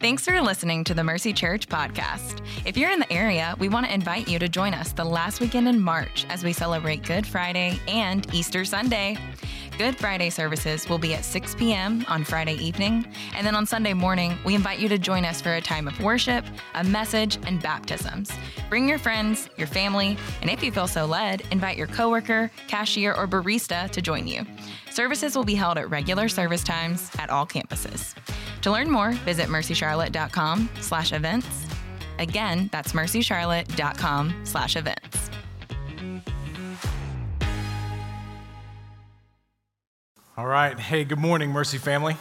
Thanks for listening to the Mercy Church podcast. If you're in the area, we want to invite you to join us the last weekend in March as we celebrate Good Friday and Easter Sunday. Good Friday services will be at 6 p.m. on Friday evening, and then on Sunday morning, we invite you to join us for a time of worship, a message, and baptisms. Bring your friends, your family, and if you feel so led, invite your coworker, cashier, or barista to join you. Services will be held at regular service times at all campuses. To learn more, visit mercycharlotte.com slash events. Again, that's mercycharlotte.com slash events. All right. Hey, good morning, Mercy family.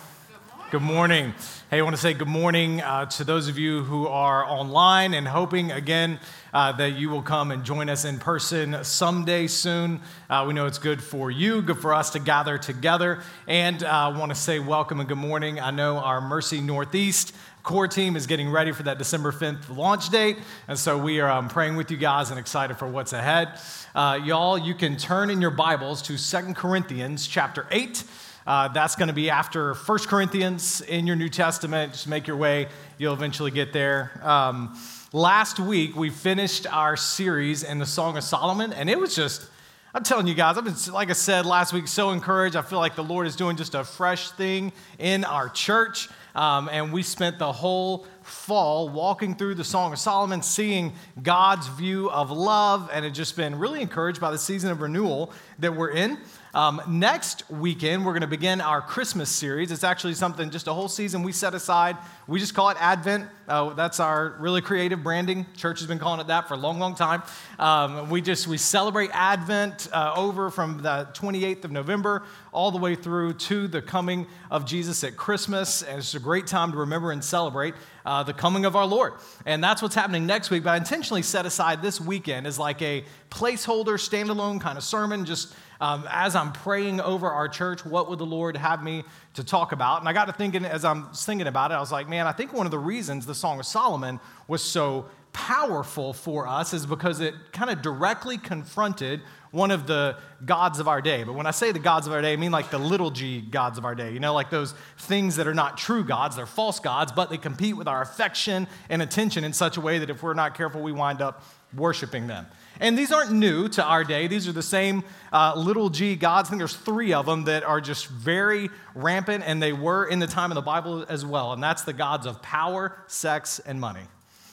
Good morning. Hey, I want to say good morning uh, to those of you who are online and hoping again uh, that you will come and join us in person someday soon. Uh, we know it's good for you, good for us to gather together. And I want to say welcome and good morning. I know our Mercy Northeast core team is getting ready for that December 5th launch date. And so we are um, praying with you guys and excited for what's ahead. Uh, y'all, you can turn in your Bibles to Second Corinthians chapter 8. Uh, that's going to be after 1 Corinthians in your New Testament. Just make your way, you'll eventually get there. Um, last week, we finished our series in the Song of Solomon, and it was just, I'm telling you guys, I've been, like I said last week, so encouraged. I feel like the Lord is doing just a fresh thing in our church. Um, and we spent the whole fall walking through the Song of Solomon, seeing God's view of love, and had just been really encouraged by the season of renewal that we're in. Um, next weekend, we're going to begin our Christmas series. It's actually something, just a whole season we set aside. We just call it Advent. Uh, that's our really creative branding. Church has been calling it that for a long, long time. Um, we just we celebrate Advent uh, over from the 28th of November all the way through to the coming of Jesus at Christmas. And it's a great time to remember and celebrate uh, the coming of our Lord. And that's what's happening next week. But I intentionally set aside this weekend as like a placeholder, standalone kind of sermon, just um, as I'm praying over our church, what would the Lord have me to talk about? And I got to thinking, as I'm thinking about it, I was like, man, I think one of the reasons the Song of Solomon was so powerful for us is because it kind of directly confronted one of the gods of our day. But when I say the gods of our day, I mean like the little g gods of our day. You know, like those things that are not true gods, they're false gods, but they compete with our affection and attention in such a way that if we're not careful, we wind up worshiping them. And these aren't new to our day. These are the same uh, little g gods. I think there's three of them that are just very rampant, and they were in the time of the Bible as well. And that's the gods of power, sex, and money,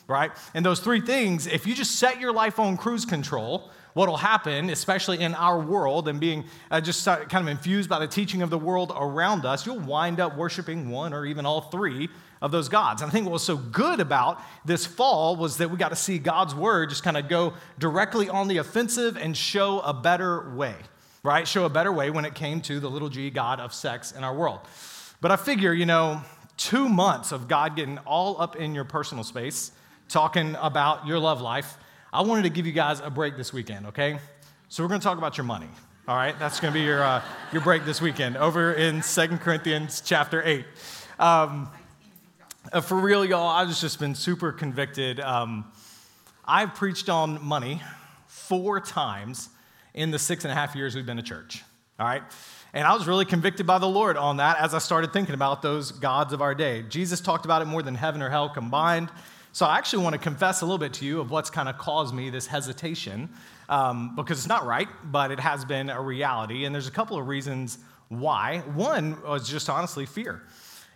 right? And those three things, if you just set your life on cruise control, what will happen, especially in our world and being uh, just kind of infused by the teaching of the world around us, you'll wind up worshiping one or even all three of those gods. And I think what was so good about this fall was that we got to see God's word just kind of go directly on the offensive and show a better way, right? Show a better way when it came to the little g God of sex in our world. But I figure, you know, two months of God getting all up in your personal space, talking about your love life I wanted to give you guys a break this weekend, okay? So we're going to talk about your money. All right, that's going to be your, uh, your break this weekend over in Second Corinthians chapter 8. Um, uh, for real, y'all, I've just been super convicted. Um, I've preached on money four times in the six and a half years we've been a church. All right? And I was really convicted by the Lord on that as I started thinking about those gods of our day. Jesus talked about it more than heaven or hell combined. So I actually want to confess a little bit to you of what's kind of caused me this hesitation, um, because it's not right, but it has been a reality. And there's a couple of reasons why. One was just honestly fear.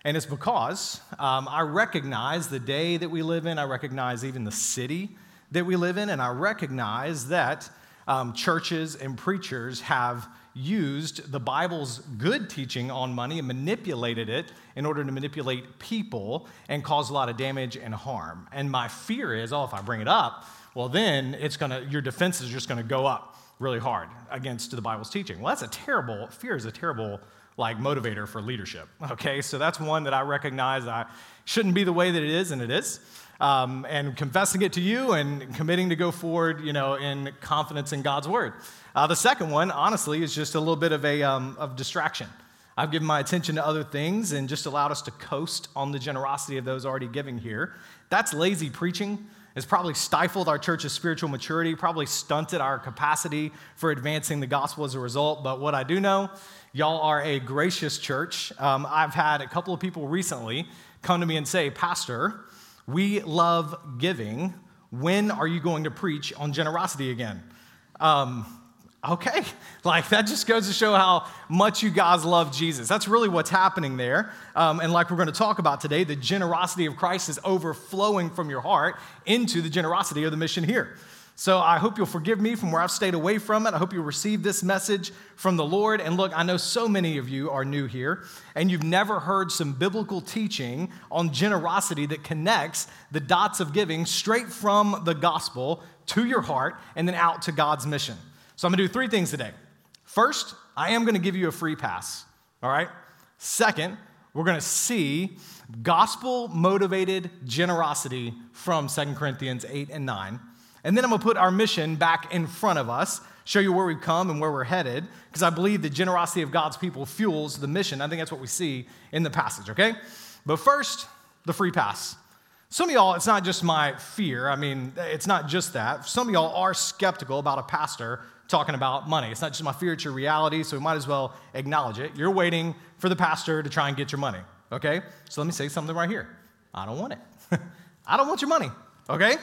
And it's because um, I recognize the day that we live in, I recognize even the city that we live in, and I recognize that um, churches and preachers have used the Bible's good teaching on money and manipulated it in order to manipulate people and cause a lot of damage and harm. And my fear is, oh, if I bring it up, well, then it's gonna, your defense is just gonna go up really hard against the Bible's teaching. Well, that's a terrible, fear is a terrible like motivator for leadership. Okay, so that's one that I recognize I shouldn't be the way that it is, and it is. Um, and confessing it to you and committing to go forward, you know, in confidence in God's word. Uh, the second one, honestly, is just a little bit of a um, of distraction. I've given my attention to other things and just allowed us to coast on the generosity of those already giving here. That's lazy preaching. It's probably stifled our church's spiritual maturity, probably stunted our capacity for advancing the gospel as a result. But what I do know, y'all are a gracious church. Um, I've had a couple of people recently come to me and say, Pastor, we love giving. When are you going to preach on generosity again? Um, Okay, like that just goes to show how much you guys love Jesus. That's really what's happening there. Um, and like we're going to talk about today, the generosity of Christ is overflowing from your heart into the generosity of the mission here. So I hope you'll forgive me from where I've stayed away from it. I hope you'll receive this message from the Lord. And look, I know so many of you are new here and you've never heard some biblical teaching on generosity that connects the dots of giving straight from the gospel to your heart and then out to God's mission. So I'm gonna do three things today. First, I am gonna give you a free pass, all right? Second, we're gonna see gospel motivated generosity from Second Corinthians 8 and 9. And then I'm gonna put our mission back in front of us, show you where we've come and where we're headed, because I believe the generosity of God's people fuels the mission. I think that's what we see in the passage, okay? But first, the free pass. Some of y'all, it's not just my fear. I mean, it's not just that. Some of y'all are skeptical about a pastor talking about money. It's not just my your reality, so we might as well acknowledge it. You're waiting for the pastor to try and get your money, okay? So let me say something right here. I don't want it. I don't want your money, okay?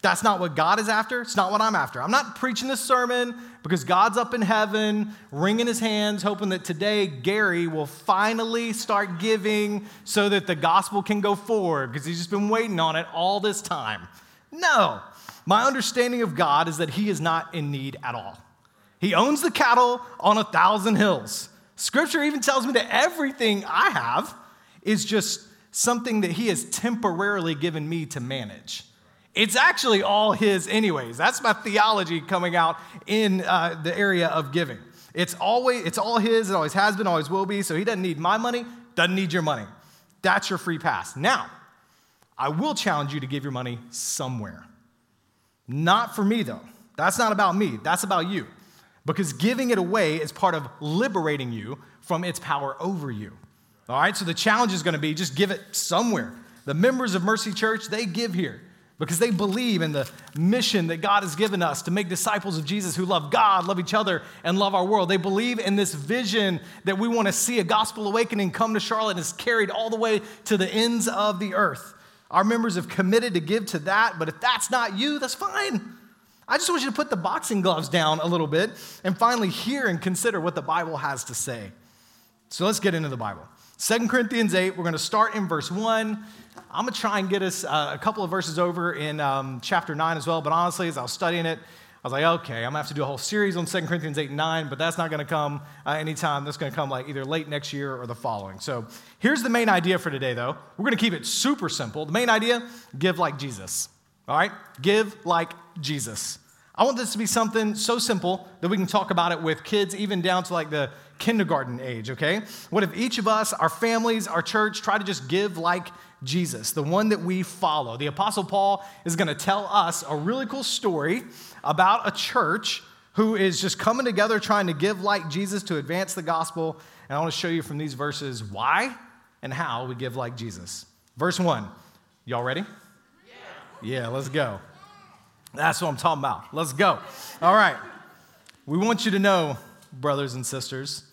That's not what God is after. It's not what I'm after. I'm not preaching this sermon because God's up in heaven, wringing his hands, hoping that today Gary will finally start giving so that the gospel can go forward because he's just been waiting on it all this time. No. My understanding of God is that he is not in need at all. He owns the cattle on a thousand hills. Scripture even tells me that everything I have is just something that He has temporarily given me to manage. It's actually all His, anyways. That's my theology coming out in uh, the area of giving. It's always, it's all His. It always has been, always will be. So He doesn't need my money, doesn't need your money. That's your free pass. Now, I will challenge you to give your money somewhere. Not for me, though. That's not about me. That's about you because giving it away is part of liberating you from its power over you. All right, so the challenge is going to be just give it somewhere. The members of Mercy Church, they give here because they believe in the mission that God has given us to make disciples of Jesus who love God, love each other, and love our world. They believe in this vision that we want to see a gospel awakening come to Charlotte and is carried all the way to the ends of the earth. Our members have committed to give to that, but if that's not you, that's fine. I just want you to put the boxing gloves down a little bit and finally hear and consider what the Bible has to say. So let's get into the Bible. Second Corinthians 8, we're going to start in verse 1. I'm going to try and get us uh, a couple of verses over in um, chapter 9 as well, but honestly, as I was studying it, I was like, okay, I'm going to have to do a whole series on 2 Corinthians 8 and 9, but that's not going to come uh, anytime. That's going to come like either late next year or the following. So here's the main idea for today, though. We're going to keep it super simple. The main idea give like Jesus. All right? Give like Jesus. I want this to be something so simple that we can talk about it with kids, even down to like the kindergarten age, okay? What if each of us, our families, our church, try to just give like Jesus, the one that we follow? The Apostle Paul is gonna tell us a really cool story about a church who is just coming together trying to give like Jesus to advance the gospel. And I wanna show you from these verses why and how we give like Jesus. Verse one, y'all ready? Yeah, let's go. That's what I'm talking about. Let's go. All right. We want you to know, brothers and sisters,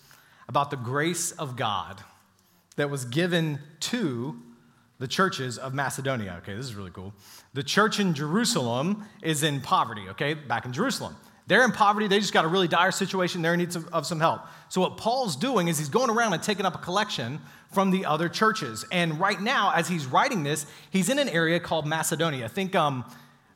about the grace of God that was given to the churches of Macedonia. Okay, this is really cool. The church in Jerusalem is in poverty, okay, back in Jerusalem. They're in poverty. They just got a really dire situation. They're in need of, some help. So, what Paul's doing is he's going around and taking up a collection from the other churches. And right now, as he's writing this, he's in an area called Macedonia. Think um,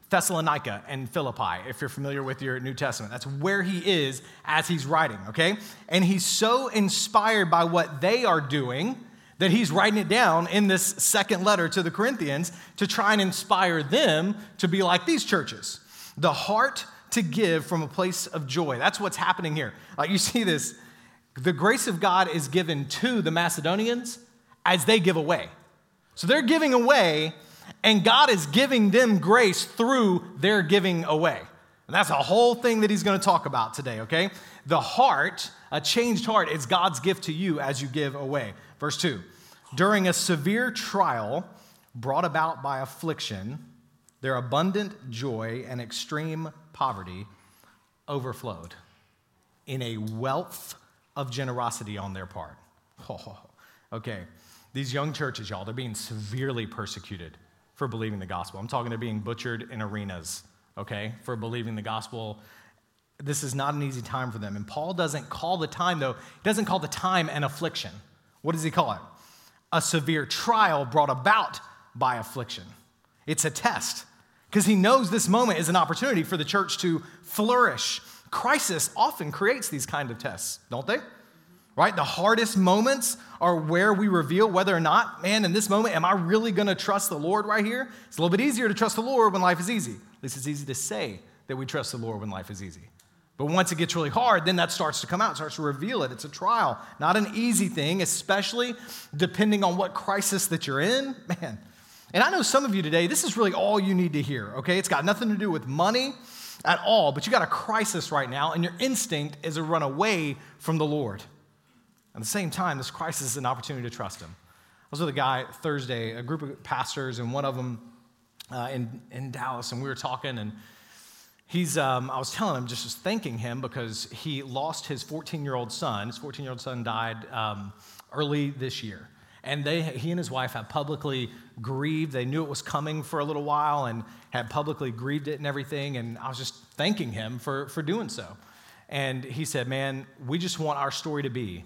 Thessalonica and Philippi, if you're familiar with your New Testament. That's where he is as he's writing, okay? And he's so inspired by what they are doing that he's writing it down in this second letter to the Corinthians to try and inspire them to be like these churches. The heart to give from a place of joy. That's what's happening here. Like you see this the grace of God is given to the Macedonians as they give away. So they're giving away, and God is giving them grace through their giving away. And that's a whole thing that he's going to talk about today, okay? The heart, a changed heart, is God's gift to you as you give away. Verse 2 During a severe trial brought about by affliction, their abundant joy and extreme poverty overflowed in a wealth of generosity on their part. Oh, okay, these young churches, y'all, they're being severely persecuted for believing the gospel. I'm talking to being butchered in arenas, okay, for believing the gospel. This is not an easy time for them. And Paul doesn't call the time, though, he doesn't call the time an affliction. What does he call it? A severe trial brought about by affliction. It's a test because he knows this moment is an opportunity for the church to flourish. Crisis often creates these kind of tests, don't they? Right? The hardest moments are where we reveal whether or not, man, in this moment, am I really going to trust the Lord right here? It's a little bit easier to trust the Lord when life is easy. At least it's easy to say that we trust the Lord when life is easy. But once it gets really hard, then that starts to come out, starts to reveal it. It's a trial, not an easy thing, especially depending on what crisis that you're in. Man, and I know some of you today, this is really all you need to hear, okay? It's got nothing to do with money at all, but you got a crisis right now, and your instinct is to run away from the Lord. At the same time, this crisis is an opportunity to trust Him. I was with a guy Thursday, a group of pastors, and one of them uh, in, in Dallas, and we were talking, and he's, um, I was telling him, just thanking him because he lost his 14 year old son. His 14 year old son died um, early this year. And they, he and his wife have publicly grieved. They knew it was coming for a little while and had publicly grieved it and everything. And I was just thanking him for, for doing so. And he said, Man, we just want our story to be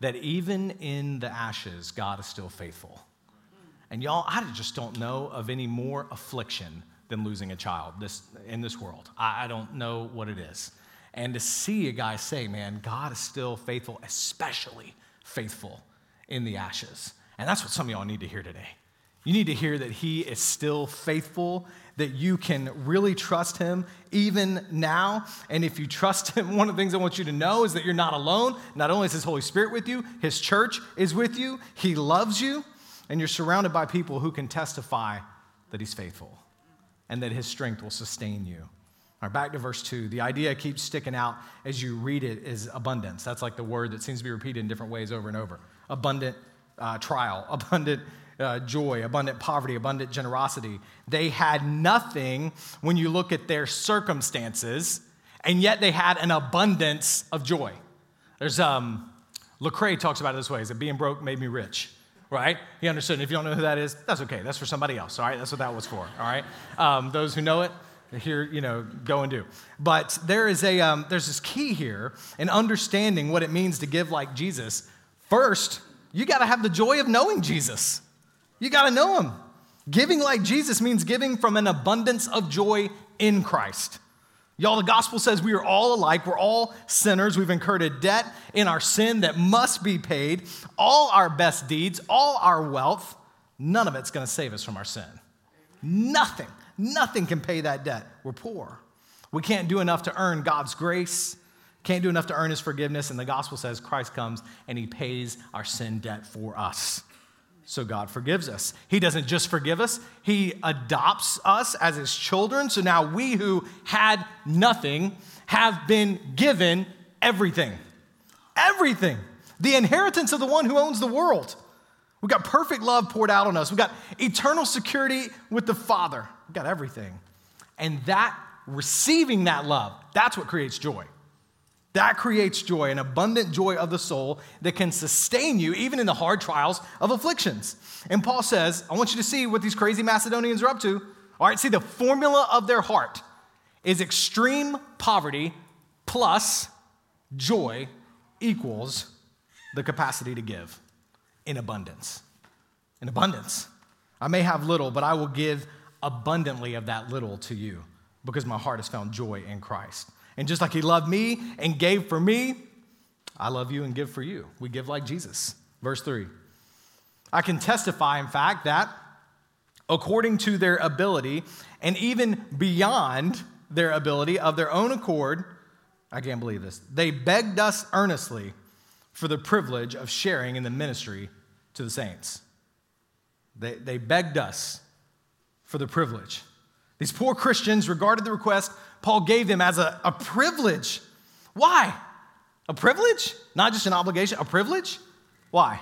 that even in the ashes, God is still faithful. And y'all, I just don't know of any more affliction than losing a child this, in this world. I, I don't know what it is. And to see a guy say, Man, God is still faithful, especially faithful in the ashes. And that's what some of y'all need to hear today. You need to hear that He is still faithful, that you can really trust Him even now. And if you trust Him, one of the things I want you to know is that you're not alone. Not only is His Holy Spirit with you, His church is with you, He loves you, and you're surrounded by people who can testify that He's faithful and that His strength will sustain you. All right, back to verse 2. The idea keeps sticking out as you read it is abundance. That's like the word that seems to be repeated in different ways over and over. Abundant uh, trial, abundant uh, joy, abundant poverty, abundant generosity. They had nothing when you look at their circumstances, and yet they had an abundance of joy. There's, um, Lecrae talks about it this way, is that being broke made me rich, right? He understood. And if you don't know who that is, that's okay. That's for somebody else, all right? That's what that was for, all right? Um, those who know it, here, you know, go and do. But there is a, um, there's this key here in understanding what it means to give like Jesus. First, you got to have the joy of knowing Jesus. You got to know him. Giving like Jesus means giving from an abundance of joy in Christ. Y'all, the gospel says we are all alike. We're all sinners. We've incurred a debt in our sin that must be paid. All our best deeds, all our wealth, none of it's going to save us from our sin. Nothing, nothing can pay that debt. We're poor. We can't do enough to earn God's grace. Can't do enough to earn his forgiveness. And the gospel says Christ comes and he pays our sin debt for us. So God forgives us. He doesn't just forgive us, He adopts us as His children. So now we who had nothing have been given everything. Everything. The inheritance of the one who owns the world. We've got perfect love poured out on us. We've got eternal security with the Father. We've got everything. And that, receiving that love, that's what creates joy. That creates joy, an abundant joy of the soul that can sustain you even in the hard trials of afflictions. And Paul says, I want you to see what these crazy Macedonians are up to. All right, see, the formula of their heart is extreme poverty plus joy equals the capacity to give in abundance. In abundance. I may have little, but I will give abundantly of that little to you because my heart has found joy in Christ. And just like he loved me and gave for me, I love you and give for you. We give like Jesus. Verse 3. I can testify, in fact, that according to their ability and even beyond their ability of their own accord, I can't believe this, they begged us earnestly for the privilege of sharing in the ministry to the saints. They, they begged us for the privilege. These poor Christians regarded the request Paul gave them as a, a privilege. Why? A privilege? Not just an obligation, a privilege? Why?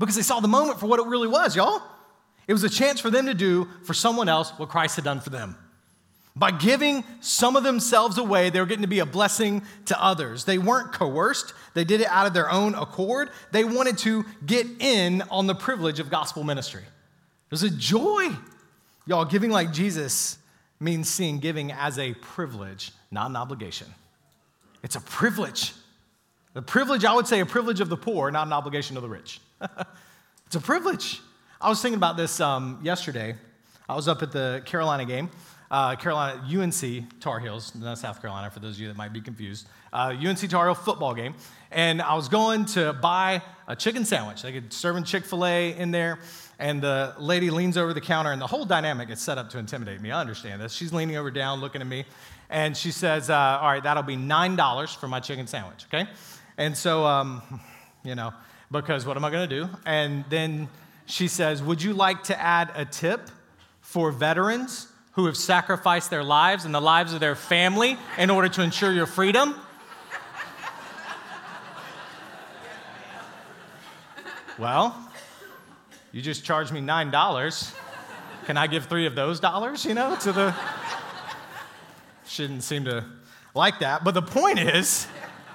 Because they saw the moment for what it really was, y'all. It was a chance for them to do for someone else what Christ had done for them. By giving some of themselves away, they were getting to be a blessing to others. They weren't coerced, they did it out of their own accord. They wanted to get in on the privilege of gospel ministry. It was a joy. Y'all, giving like Jesus means seeing giving as a privilege, not an obligation. It's a privilege. The privilege, I would say, a privilege of the poor, not an obligation of the rich. it's a privilege. I was thinking about this um, yesterday. I was up at the Carolina game uh, Carolina, UNC Tar Heels, not South Carolina, for those of you that might be confused. Uh, UNC Tar Heel football game. And I was going to buy a chicken sandwich. They could serve Chick fil A in there. And the lady leans over the counter, and the whole dynamic is set up to intimidate me. I understand this. She's leaning over down, looking at me, and she says, uh, All right, that'll be $9 for my chicken sandwich, okay? And so, um, you know, because what am I gonna do? And then she says, Would you like to add a tip for veterans? Who have sacrificed their lives and the lives of their family in order to ensure your freedom? Well, you just charged me $9. Can I give three of those dollars, you know, to the. Shouldn't seem to like that. But the point is,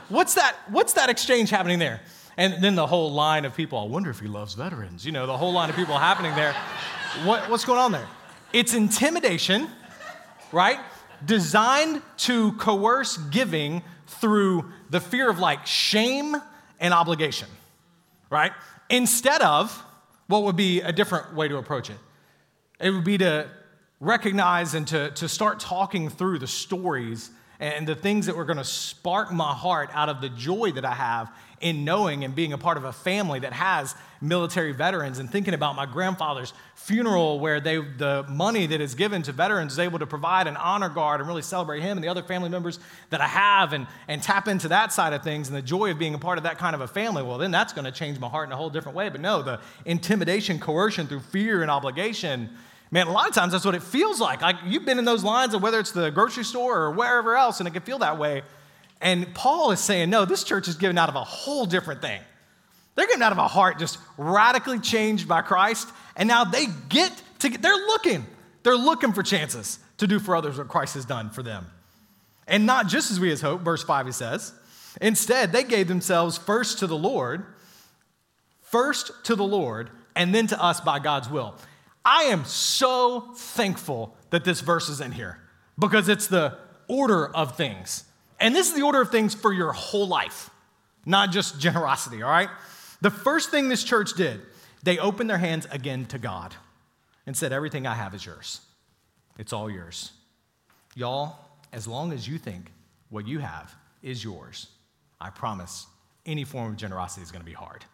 what's that, what's that exchange happening there? And then the whole line of people, I wonder if he loves veterans. You know, the whole line of people happening there. What, what's going on there? It's intimidation, right? Designed to coerce giving through the fear of like shame and obligation, right? Instead of what would be a different way to approach it. It would be to recognize and to, to start talking through the stories and the things that were going to spark my heart out of the joy that I have in knowing and being a part of a family that has military veterans and thinking about my grandfather's funeral where they, the money that is given to veterans is able to provide an honor guard and really celebrate him and the other family members that I have and, and tap into that side of things and the joy of being a part of that kind of a family. Well, then that's going to change my heart in a whole different way. But no, the intimidation, coercion through fear and obligation. Man, a lot of times that's what it feels like. Like you've been in those lines of whether it's the grocery store or wherever else, and it can feel that way. And Paul is saying, no, this church is given out of a whole different thing. They're getting out of a heart just radically changed by Christ, and now they get to, they're looking, they're looking for chances to do for others what Christ has done for them. And not just as we as hope, verse 5 he says. Instead, they gave themselves first to the Lord, first to the Lord, and then to us by God's will. I am so thankful that this verse is in here because it's the order of things. And this is the order of things for your whole life, not just generosity, all right? The first thing this church did, they opened their hands again to God and said, Everything I have is yours. It's all yours. Y'all, as long as you think what you have is yours, I promise any form of generosity is going to be hard.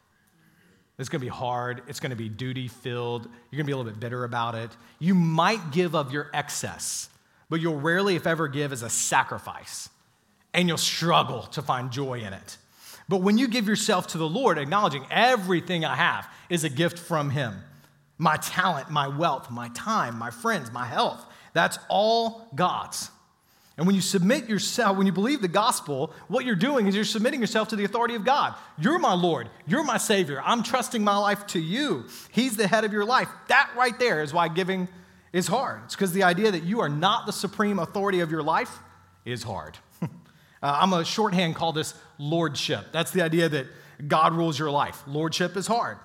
It's going to be hard. It's going to be duty filled. You're going to be a little bit bitter about it. You might give of your excess, but you'll rarely, if ever, give as a sacrifice and you'll struggle to find joy in it. But when you give yourself to the Lord, acknowledging everything I have is a gift from Him my talent, my wealth, my time, my friends, my health that's all God's. And when you submit yourself, when you believe the gospel, what you're doing is you're submitting yourself to the authority of God. You're my Lord. You're my Savior. I'm trusting my life to you. He's the head of your life. That right there is why giving is hard. It's because the idea that you are not the supreme authority of your life is hard. Uh, I'm a shorthand call this lordship. That's the idea that God rules your life. Lordship is hard.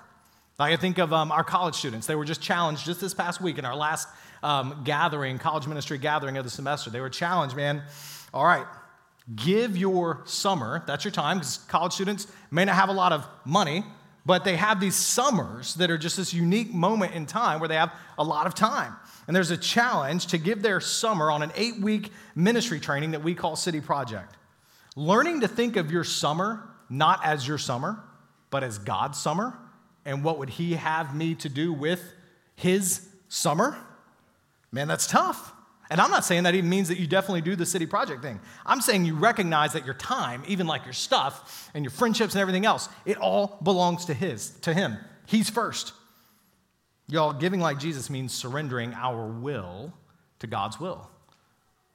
Like I think of um, our college students. They were just challenged just this past week in our last um, gathering, college ministry gathering of the semester. They were challenged, man. All right, give your summer, that's your time, because college students may not have a lot of money, but they have these summers that are just this unique moment in time where they have a lot of time. And there's a challenge to give their summer on an eight week ministry training that we call City Project. Learning to think of your summer not as your summer, but as God's summer, and what would He have me to do with His summer? Man, that's tough. And I'm not saying that even means that you definitely do the city project thing. I'm saying you recognize that your time, even like your stuff and your friendships and everything else, it all belongs to His, to Him. He's first. Y'all, giving like Jesus means surrendering our will to God's will.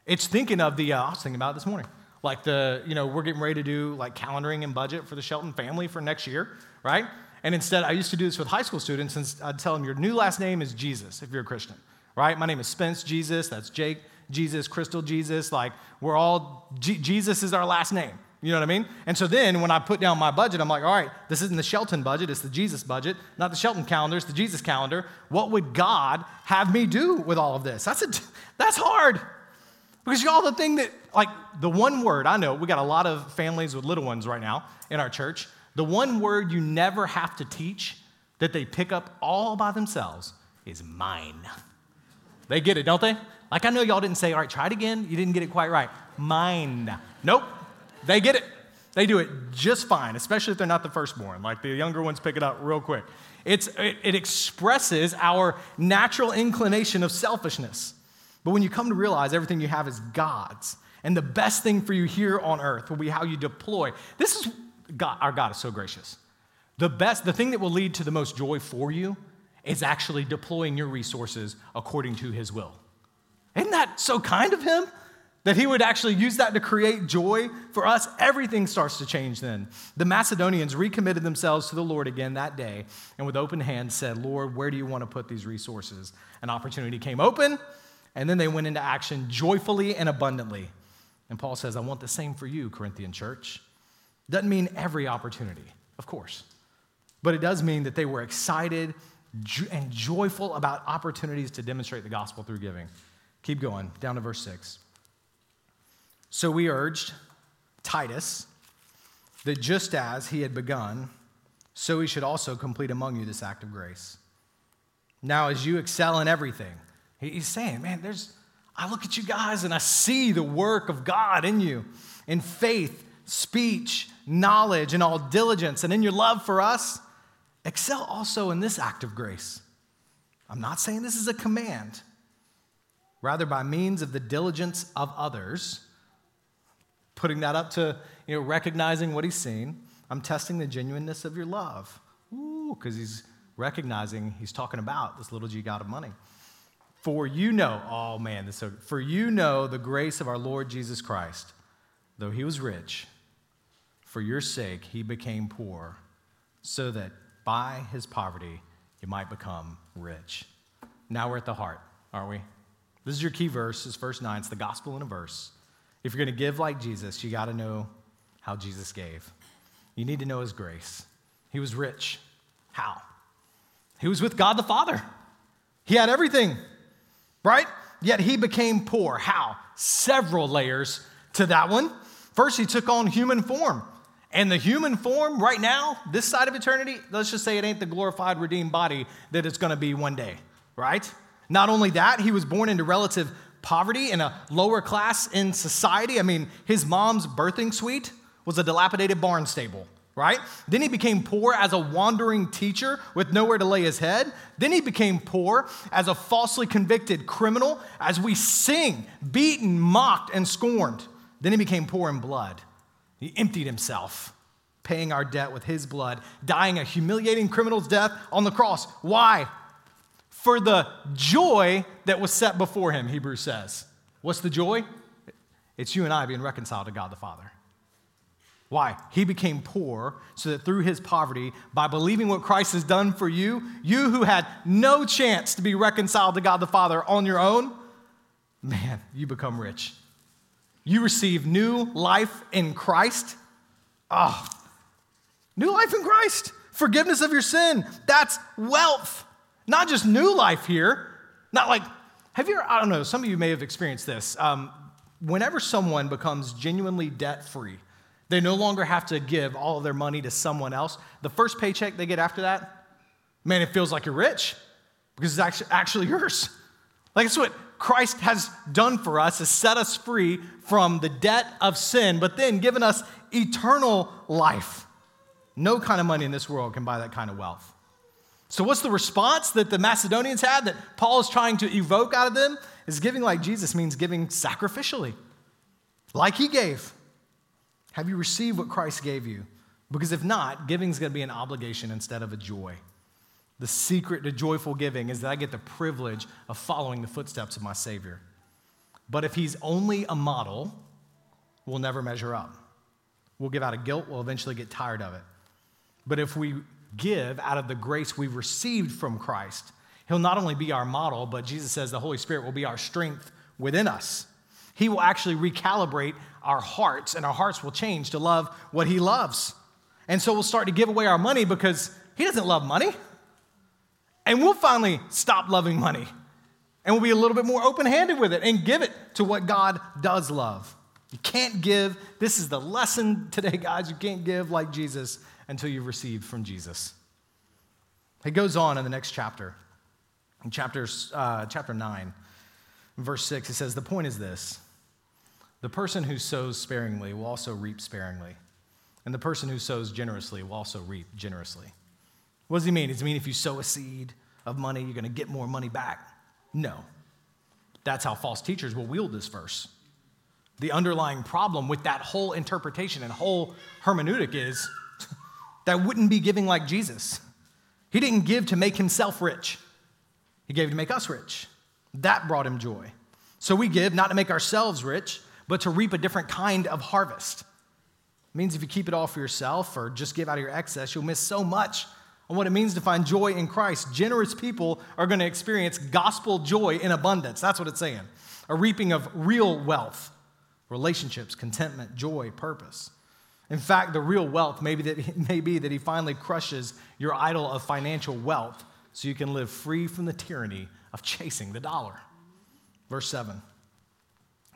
It's thinking of the, uh, I was thinking about this morning like the, you know, we're getting ready to do like calendaring and budget for the Shelton family for next year, right? And instead, I used to do this with high school students, and I'd tell them, your new last name is Jesus if you're a Christian, right? My name is Spence Jesus, that's Jake Jesus, Crystal Jesus. Like, we're all, G- Jesus is our last name. You know what I mean? And so then when I put down my budget, I'm like, all right, this isn't the Shelton budget, it's the Jesus budget, not the Shelton calendar, it's the Jesus calendar. What would God have me do with all of this? That's, a, that's hard. Because y'all, the thing that, like, the one word, I know we got a lot of families with little ones right now in our church. The one word you never have to teach that they pick up all by themselves is mine. They get it, don't they? Like, I know y'all didn't say, all right, try it again. You didn't get it quite right. Mine. Nope. They get it. They do it just fine, especially if they're not the firstborn. Like the younger ones pick it up real quick. It's, it, it expresses our natural inclination of selfishness. But when you come to realize everything you have is God's, and the best thing for you here on earth will be how you deploy. This is God, our God is so gracious. The best, the thing that will lead to the most joy for you is actually deploying your resources according to his will. Isn't that so kind of him? That he would actually use that to create joy for us, everything starts to change then. The Macedonians recommitted themselves to the Lord again that day and with open hands said, Lord, where do you want to put these resources? An opportunity came open, and then they went into action joyfully and abundantly. And Paul says, I want the same for you, Corinthian church. Doesn't mean every opportunity, of course, but it does mean that they were excited and joyful about opportunities to demonstrate the gospel through giving. Keep going, down to verse 6. So we urged Titus that just as he had begun, so he should also complete among you this act of grace. Now, as you excel in everything, he's saying, man, there's, I look at you guys and I see the work of God in you, in faith, speech, knowledge, and all diligence, and in your love for us. Excel also in this act of grace. I'm not saying this is a command. Rather, by means of the diligence of others, putting that up to, you know, recognizing what he's seen. I'm testing the genuineness of your love. Ooh, because he's recognizing he's talking about this little g God of money. For you know, oh man, this so, for you know the grace of our Lord Jesus Christ, though he was rich, for your sake he became poor, so that by his poverty you might become rich. Now we're at the heart, aren't we? This is your key verse, this verse 9. It's the gospel in a verse. If you're going to give like Jesus, you got to know how Jesus gave. You need to know his grace. He was rich. How? He was with God the Father. He had everything, right? Yet he became poor. How? Several layers to that one. First, he took on human form. And the human form, right now, this side of eternity, let's just say it ain't the glorified, redeemed body that it's gonna be one day, right? Not only that, he was born into relative poverty in a lower class in society. I mean, his mom's birthing suite was a dilapidated barn stable, right? Then he became poor as a wandering teacher with nowhere to lay his head. Then he became poor as a falsely convicted criminal as we sing, beaten, mocked, and scorned. Then he became poor in blood. He emptied himself, paying our debt with his blood, dying a humiliating criminal's death on the cross. Why? for the joy that was set before him, Hebrews says. What's the joy? It's you and I being reconciled to God the Father. Why? He became poor so that through his poverty, by believing what Christ has done for you, you who had no chance to be reconciled to God the Father on your own, man, you become rich. You receive new life in Christ. Oh, new life in Christ. Forgiveness of your sin. That's wealth. Not just new life here, not like, have you I don't know, some of you may have experienced this. Um, whenever someone becomes genuinely debt free, they no longer have to give all of their money to someone else. The first paycheck they get after that, man, it feels like you're rich because it's actually, actually yours. Like it's what Christ has done for us is set us free from the debt of sin, but then given us eternal life. No kind of money in this world can buy that kind of wealth. So, what's the response that the Macedonians had that Paul is trying to evoke out of them? Is giving like Jesus means giving sacrificially, like he gave. Have you received what Christ gave you? Because if not, giving is going to be an obligation instead of a joy. The secret to joyful giving is that I get the privilege of following the footsteps of my Savior. But if he's only a model, we'll never measure up. We'll give out of guilt, we'll eventually get tired of it. But if we give out of the grace we've received from Christ. He'll not only be our model, but Jesus says the Holy Spirit will be our strength within us. He will actually recalibrate our hearts, and our hearts will change to love what He loves. And so we'll start to give away our money because He doesn't love money. And we'll finally stop loving money. And we'll be a little bit more open handed with it and give it to what God does love. You can't give, this is the lesson today, guys. You can't give like Jesus until you've received from Jesus. It goes on in the next chapter, in chapter, uh, chapter 9, verse 6. It says, The point is this the person who sows sparingly will also reap sparingly, and the person who sows generously will also reap generously. What does he mean? Does he mean if you sow a seed of money, you're going to get more money back? No. That's how false teachers will wield this verse. The underlying problem with that whole interpretation and whole hermeneutic is that wouldn't be giving like Jesus. He didn't give to make himself rich, he gave to make us rich. That brought him joy. So we give not to make ourselves rich, but to reap a different kind of harvest. It means if you keep it all for yourself or just give out of your excess, you'll miss so much on what it means to find joy in Christ. Generous people are going to experience gospel joy in abundance. That's what it's saying. A reaping of real wealth, relationships, contentment, joy, purpose. In fact, the real wealth may be that, may be that he finally crushes your idol of financial wealth so you can live free from the tyranny of chasing the dollar. Verse 7.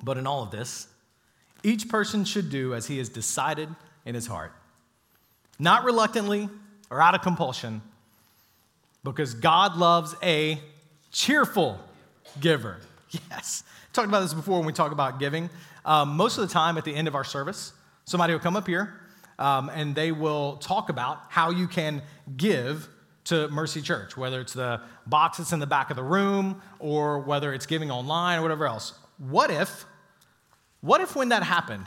But in all of this, each person should do as he has decided in his heart, not reluctantly or out of compulsion, because God loves a cheerful giver. Yes. Talked about this before when we talk about giving. Um, most of the time at the end of our service, somebody will come up here um, and they will talk about how you can give to Mercy Church, whether it's the box that's in the back of the room or whether it's giving online or whatever else. What if, what if when that happened,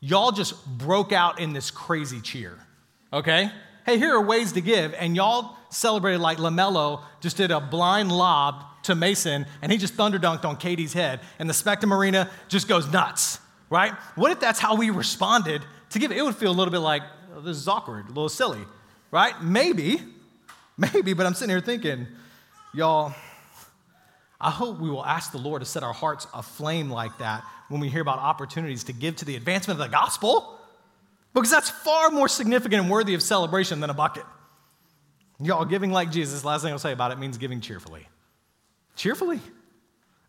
y'all just broke out in this crazy cheer? Okay? Hey, here are ways to give, and y'all celebrated like LaMelo just did a blind lob to Mason, and he just thunder dunked on KD's head, and the Spectrum Arena just goes nuts, right? What if that's how we responded to give? It would feel a little bit like, oh, this is awkward, a little silly, right? Maybe, maybe, but I'm sitting here thinking, y'all, I hope we will ask the Lord to set our hearts aflame like that when we hear about opportunities to give to the advancement of the gospel, because that's far more significant and worthy of celebration than a bucket. Y'all, giving like Jesus, last thing I'll say about it means giving cheerfully. Cheerfully.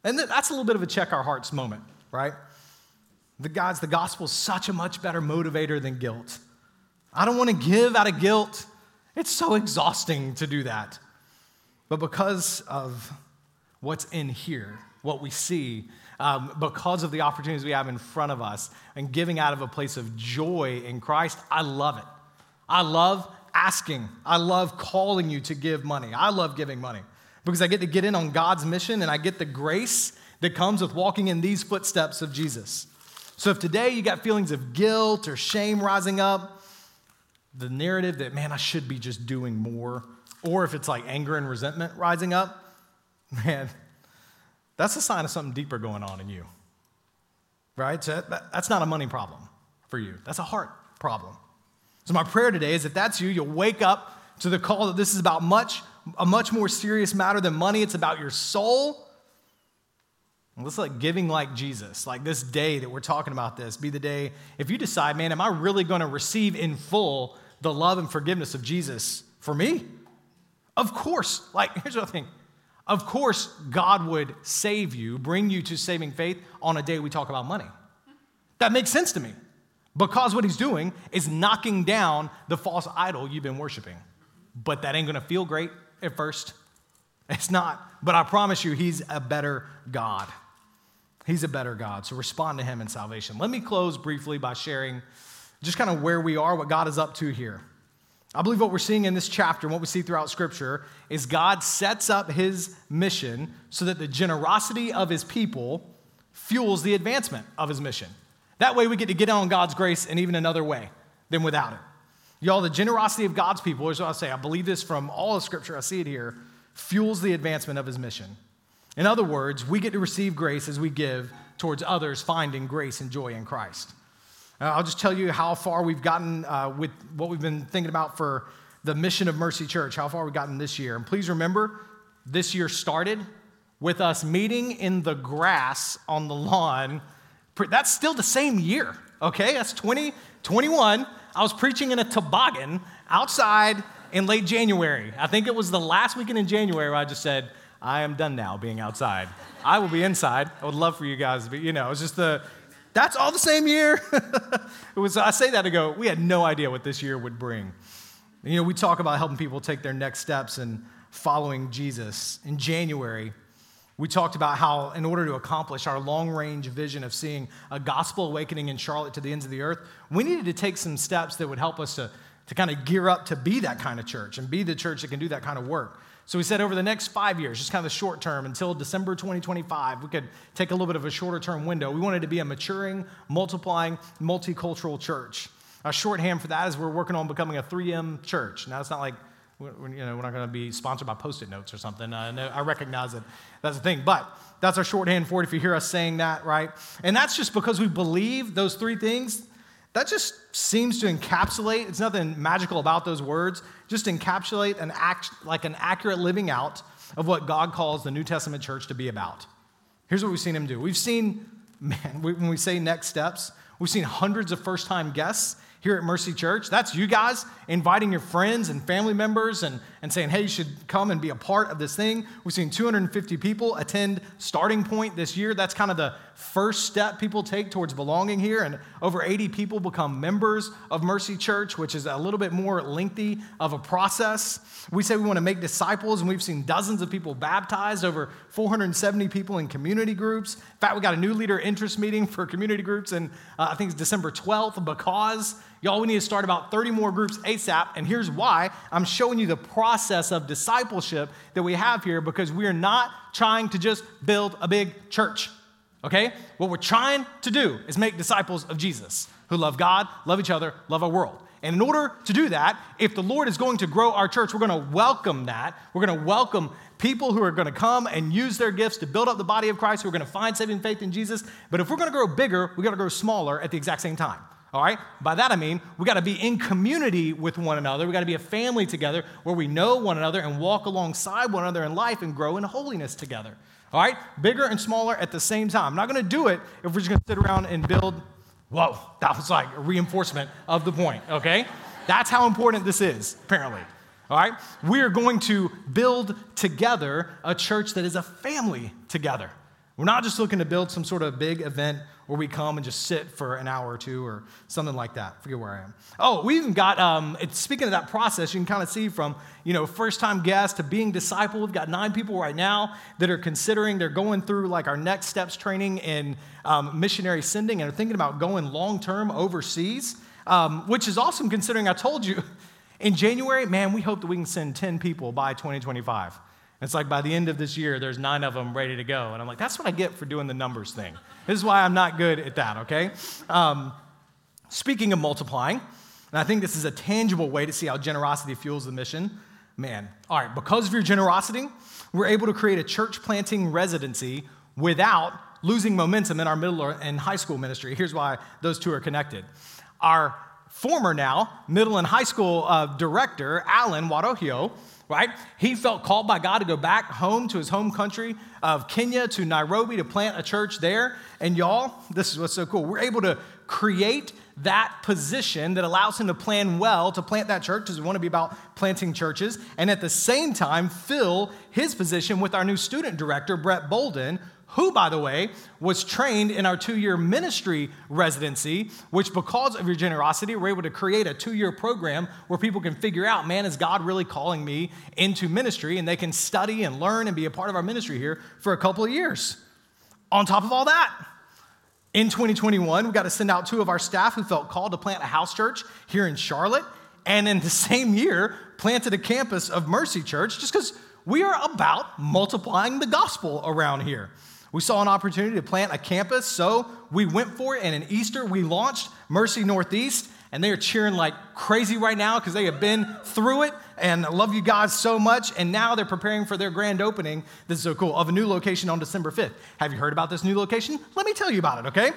And that's a little bit of a check our hearts moment, right? The God's the gospel is such a much better motivator than guilt. I don't want to give out of guilt. It's so exhausting to do that. But because of what's in here, what we see, um, because of the opportunities we have in front of us, and giving out of a place of joy in Christ, I love it. I love asking. I love calling you to give money. I love giving money because I get to get in on God's mission and I get the grace that comes with walking in these footsteps of Jesus. So if today you got feelings of guilt or shame rising up, the narrative that, man, I should be just doing more, or if it's like anger and resentment rising up, man, that's a sign of something deeper going on in you. Right? So that, that's not a money problem for you, that's a heart problem. So, my prayer today is if that's you, you'll wake up to the call that this is about much, a much more serious matter than money. It's about your soul. And let's like giving like Jesus, like this day that we're talking about this, be the day if you decide, man, am I really going to receive in full the love and forgiveness of Jesus for me? Of course. Like, here's what I think. Of course, God would save you, bring you to saving faith on a day we talk about money. That makes sense to me. Because what he's doing is knocking down the false idol you've been worshiping. But that ain't gonna feel great at first. It's not. But I promise you, he's a better God. He's a better God. So respond to him in salvation. Let me close briefly by sharing just kind of where we are, what God is up to here. I believe what we're seeing in this chapter, and what we see throughout Scripture, is God sets up his mission so that the generosity of his people fuels the advancement of his mission. That way we get to get on God's grace in even another way than without it. Y'all, the generosity of God's people, is what I say, I believe this from all of Scripture, I see it here, fuels the advancement of his mission. In other words, we get to receive grace as we give towards others finding grace and joy in Christ. Uh, I'll just tell you how far we've gotten uh, with what we've been thinking about for the mission of Mercy Church, how far we've gotten this year. And please remember, this year started with us meeting in the grass on the lawn. That's still the same year, okay? That's 2021. I was preaching in a toboggan outside in late January. I think it was the last weekend in January where I just said, I am done now being outside. I will be inside. I would love for you guys to be, you know, it's just the, that's all the same year. it was, I say that to go, we had no idea what this year would bring. You know, we talk about helping people take their next steps and following Jesus. In January, we talked about how, in order to accomplish our long range vision of seeing a gospel awakening in Charlotte to the ends of the earth, we needed to take some steps that would help us to, to kind of gear up to be that kind of church and be the church that can do that kind of work. So we said over the next five years, just kind of the short term until December 2025, we could take a little bit of a shorter term window. We wanted to be a maturing, multiplying, multicultural church. A shorthand for that is we're working on becoming a 3M church. Now, it's not like we're, you know, we're not going to be sponsored by post-it notes or something. Uh, I recognize that that's the thing, but that's our shorthand for it if you hear us saying that, right? And that's just because we believe those three things. That just seems to encapsulate, it's nothing magical about those words, just encapsulate an act, like an accurate living out of what God calls the New Testament church to be about. Here's what we've seen him do. We've seen, man, when we say next steps, we've seen hundreds of first time guests here at Mercy Church. That's you guys inviting your friends and family members and, and saying, hey, you should come and be a part of this thing. We've seen 250 people attend Starting Point this year. That's kind of the first step people take towards belonging here. And over 80 people become members of Mercy Church, which is a little bit more lengthy of a process. We say we want to make disciples, and we've seen dozens of people baptized, over 470 people in community groups. In fact, we got a new leader interest meeting for community groups, and uh, I think it's December 12th because Y'all, we need to start about 30 more groups ASAP. And here's why I'm showing you the process of discipleship that we have here because we are not trying to just build a big church. Okay? What we're trying to do is make disciples of Jesus who love God, love each other, love our world. And in order to do that, if the Lord is going to grow our church, we're going to welcome that. We're going to welcome people who are going to come and use their gifts to build up the body of Christ, who are going to find saving faith in Jesus. But if we're going to grow bigger, we got to grow smaller at the exact same time. All right? By that I mean we got to be in community with one another. We got to be a family together where we know one another and walk alongside one another in life and grow in holiness together. All right? Bigger and smaller at the same time. I'm not going to do it if we're just going to sit around and build. Whoa, that was like a reinforcement of the point, okay? That's how important this is, apparently. All right? We are going to build together a church that is a family together. We're not just looking to build some sort of big event where we come and just sit for an hour or two or something like that. Forget where I am. Oh, we even got, um, speaking of that process, you can kind of see from, you know, first time guest to being disciple. We've got nine people right now that are considering, they're going through like our next steps training in um, missionary sending and are thinking about going long term overseas, um, which is awesome considering I told you in January, man, we hope that we can send 10 people by 2025. It's like by the end of this year, there's nine of them ready to go. And I'm like, that's what I get for doing the numbers thing. This is why I'm not good at that, okay? Um, speaking of multiplying, and I think this is a tangible way to see how generosity fuels the mission. Man, all right, because of your generosity, we're able to create a church planting residency without losing momentum in our middle and high school ministry. Here's why those two are connected. Our former now middle and high school uh, director, Alan Wadohio, right? He felt called by God to go back home to his home country of Kenya to Nairobi to plant a church there. And y'all, this is what's so cool. We're able to create that position that allows him to plan well to plant that church because we want to be about planting churches and at the same time fill his position with our new student director brett bolden who, by the way, was trained in our two year ministry residency, which, because of your generosity, we're able to create a two year program where people can figure out, man, is God really calling me into ministry? And they can study and learn and be a part of our ministry here for a couple of years. On top of all that, in 2021, we got to send out two of our staff who felt called to plant a house church here in Charlotte. And in the same year, planted a campus of Mercy Church just because we are about multiplying the gospel around here. We saw an opportunity to plant a campus, so we went for it. And in Easter, we launched Mercy Northeast, and they are cheering like crazy right now because they have been through it. And I love you guys so much. And now they're preparing for their grand opening. This is so cool of a new location on December 5th. Have you heard about this new location? Let me tell you about it, okay?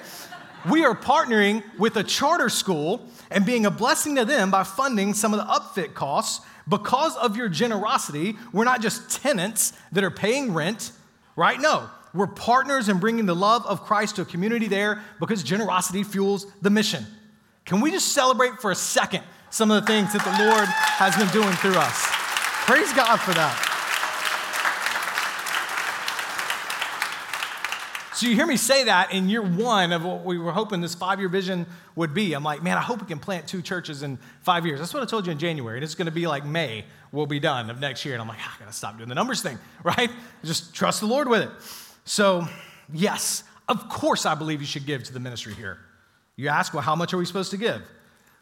we are partnering with a charter school and being a blessing to them by funding some of the upfit costs. Because of your generosity, we're not just tenants that are paying rent right? No. We're partners in bringing the love of Christ to a community there because generosity fuels the mission. Can we just celebrate for a second some of the things that the Lord has been doing through us? Praise God for that. So you hear me say that in year one of what we were hoping this five year vision would be. I'm like, man, I hope we can plant two churches in five years. That's what I told you in January. And it's going to be like May, we'll be done of next year. And I'm like, ah, I got to stop doing the numbers thing, right? Just trust the Lord with it. So, yes, of course, I believe you should give to the ministry here. You ask, well, how much are we supposed to give?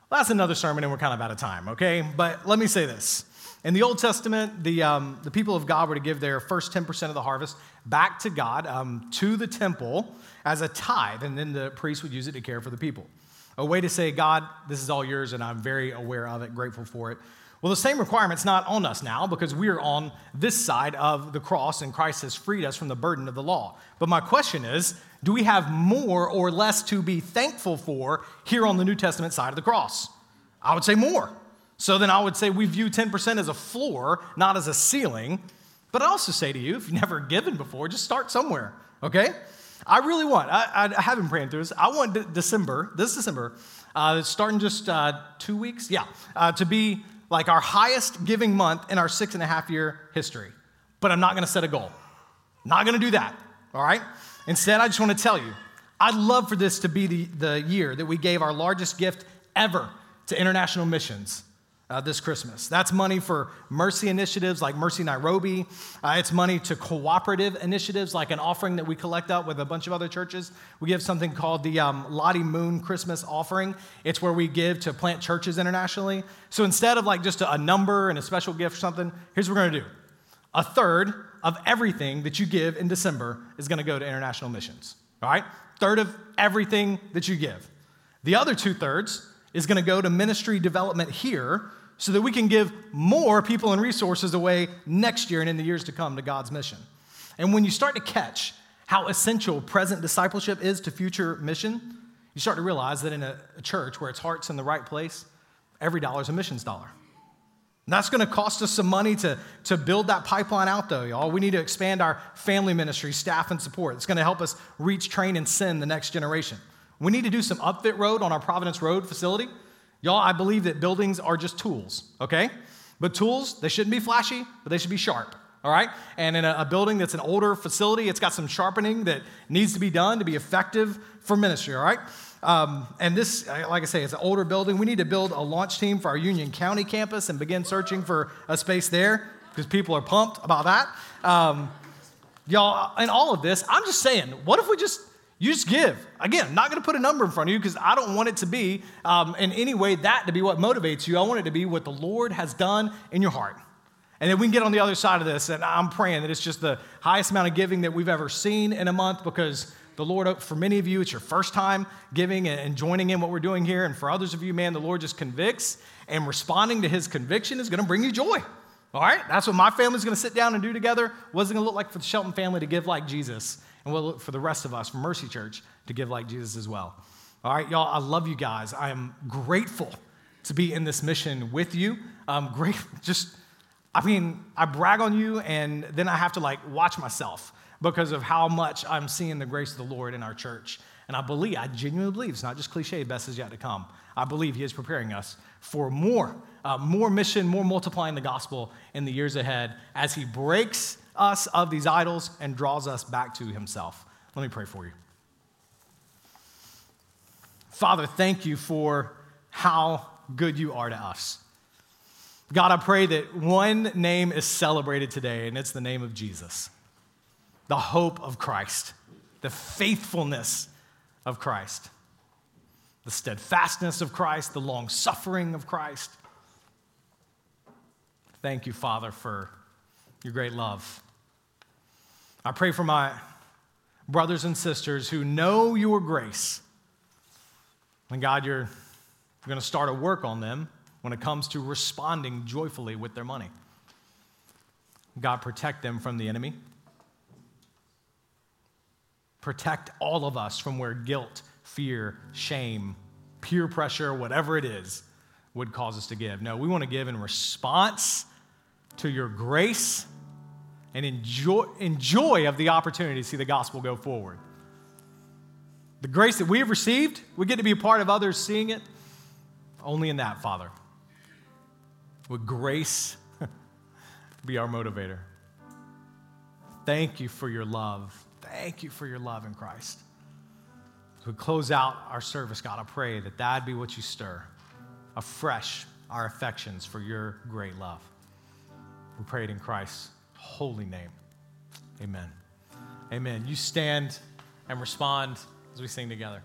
Well, that's another sermon, and we're kind of out of time, okay? But let me say this. In the Old Testament, the, um, the people of God were to give their first 10% of the harvest back to God, um, to the temple, as a tithe, and then the priest would use it to care for the people. A way to say, God, this is all yours, and I'm very aware of it, grateful for it. Well, the same requirement's not on us now because we are on this side of the cross, and Christ has freed us from the burden of the law. But my question is do we have more or less to be thankful for here on the New Testament side of the cross? I would say more. So then I would say we view 10% as a floor, not as a ceiling. But I also say to you, if you've never given before, just start somewhere, okay? I really want, I, I have been praying through this. I want December, this December, uh, starting just uh, two weeks, yeah, uh, to be like our highest giving month in our six and a half year history. But I'm not gonna set a goal. Not gonna do that, all right? Instead, I just wanna tell you, I'd love for this to be the, the year that we gave our largest gift ever to international missions uh, this Christmas. That's money for mercy initiatives like Mercy Nairobi. Uh, it's money to cooperative initiatives like an offering that we collect up with a bunch of other churches. We give something called the um, Lottie Moon Christmas Offering. It's where we give to plant churches internationally. So instead of like just a, a number and a special gift or something, here's what we're going to do a third of everything that you give in December is going to go to international missions. All right? Third of everything that you give. The other two thirds is going to go to ministry development here so that we can give more people and resources away next year and in the years to come to God's mission. And when you start to catch how essential present discipleship is to future mission, you start to realize that in a, church where its heart's in the right place, every dollar is a missions dollar. And that's going to cost us some money to, to build that pipeline out, though, y'all. We need to expand our family ministry, staff, and support. It's going to help us reach, train, and send the next generation. We need to do some upfit road on our Providence Road facility. Y'all, I believe that buildings are just tools, okay? But tools, they shouldn't be flashy, but they should be sharp, all right? And in a, a, building that's an older facility, it's got some sharpening that needs to be done to be effective for ministry, all right? Um, and this, like I say, it's an older building. We need to build a launch team for our Union County campus and begin searching for a space there because people are pumped about that. Um, y'all, in all of this, I'm just saying, what if we just you just give. Again, I'm not going to put a number in front of you because I don't want it to be um, in any way that to be what motivates you. I want it to be what the Lord has done in your heart. And then we can get on the other side of this. And I'm praying that it's just the highest amount of giving that we've ever seen in a month because the Lord, for many of you, it's your first time giving and joining in what we're doing here. And for others of you, man, the Lord just convicts. And responding to his conviction is going to bring you joy. All right? That's what my family's going to sit down and do together. What's it going to look like for the Shelton family to give like Jesus? And we'll look for the rest of us from Mercy Church to give like Jesus as well. All right, y'all, I love you guys. I am grateful to be in this mission with you. I'm great, just, I mean, I brag on you, and then I have to like watch myself because of how much I'm seeing the grace of the Lord in our church. And I believe, I genuinely believe, it's not just cliche, best is yet to come. I believe He is preparing us for more, uh, more mission, more multiplying the gospel in the years ahead as He breaks us of these idols and draws us back to himself. Let me pray for you. Father, thank you for how good you are to us. God, I pray that one name is celebrated today, and it's the name of Jesus, the hope of Christ, the faithfulness of Christ, the steadfastness of Christ, the long suffering of Christ. Thank you, Father, for your great love. I pray for my brothers and sisters who know your grace. And God, you're going to start a work on them when it comes to responding joyfully with their money. God, protect them from the enemy. Protect all of us from where guilt, fear, shame, peer pressure, whatever it is, would cause us to give. No, we want to give in response to your grace and enjoy, enjoy of the opportunity to see the gospel go forward. The grace that we have received, we get to be a part of others seeing it. Only in that, Father. Would grace be our motivator? Thank you for your love. Thank you for your love in Christ. As we close out our service, God, I pray that that be what you stir afresh our affections for your great love. We pray it in Christ's holy name. Amen. Amen. You stand and respond as we sing together.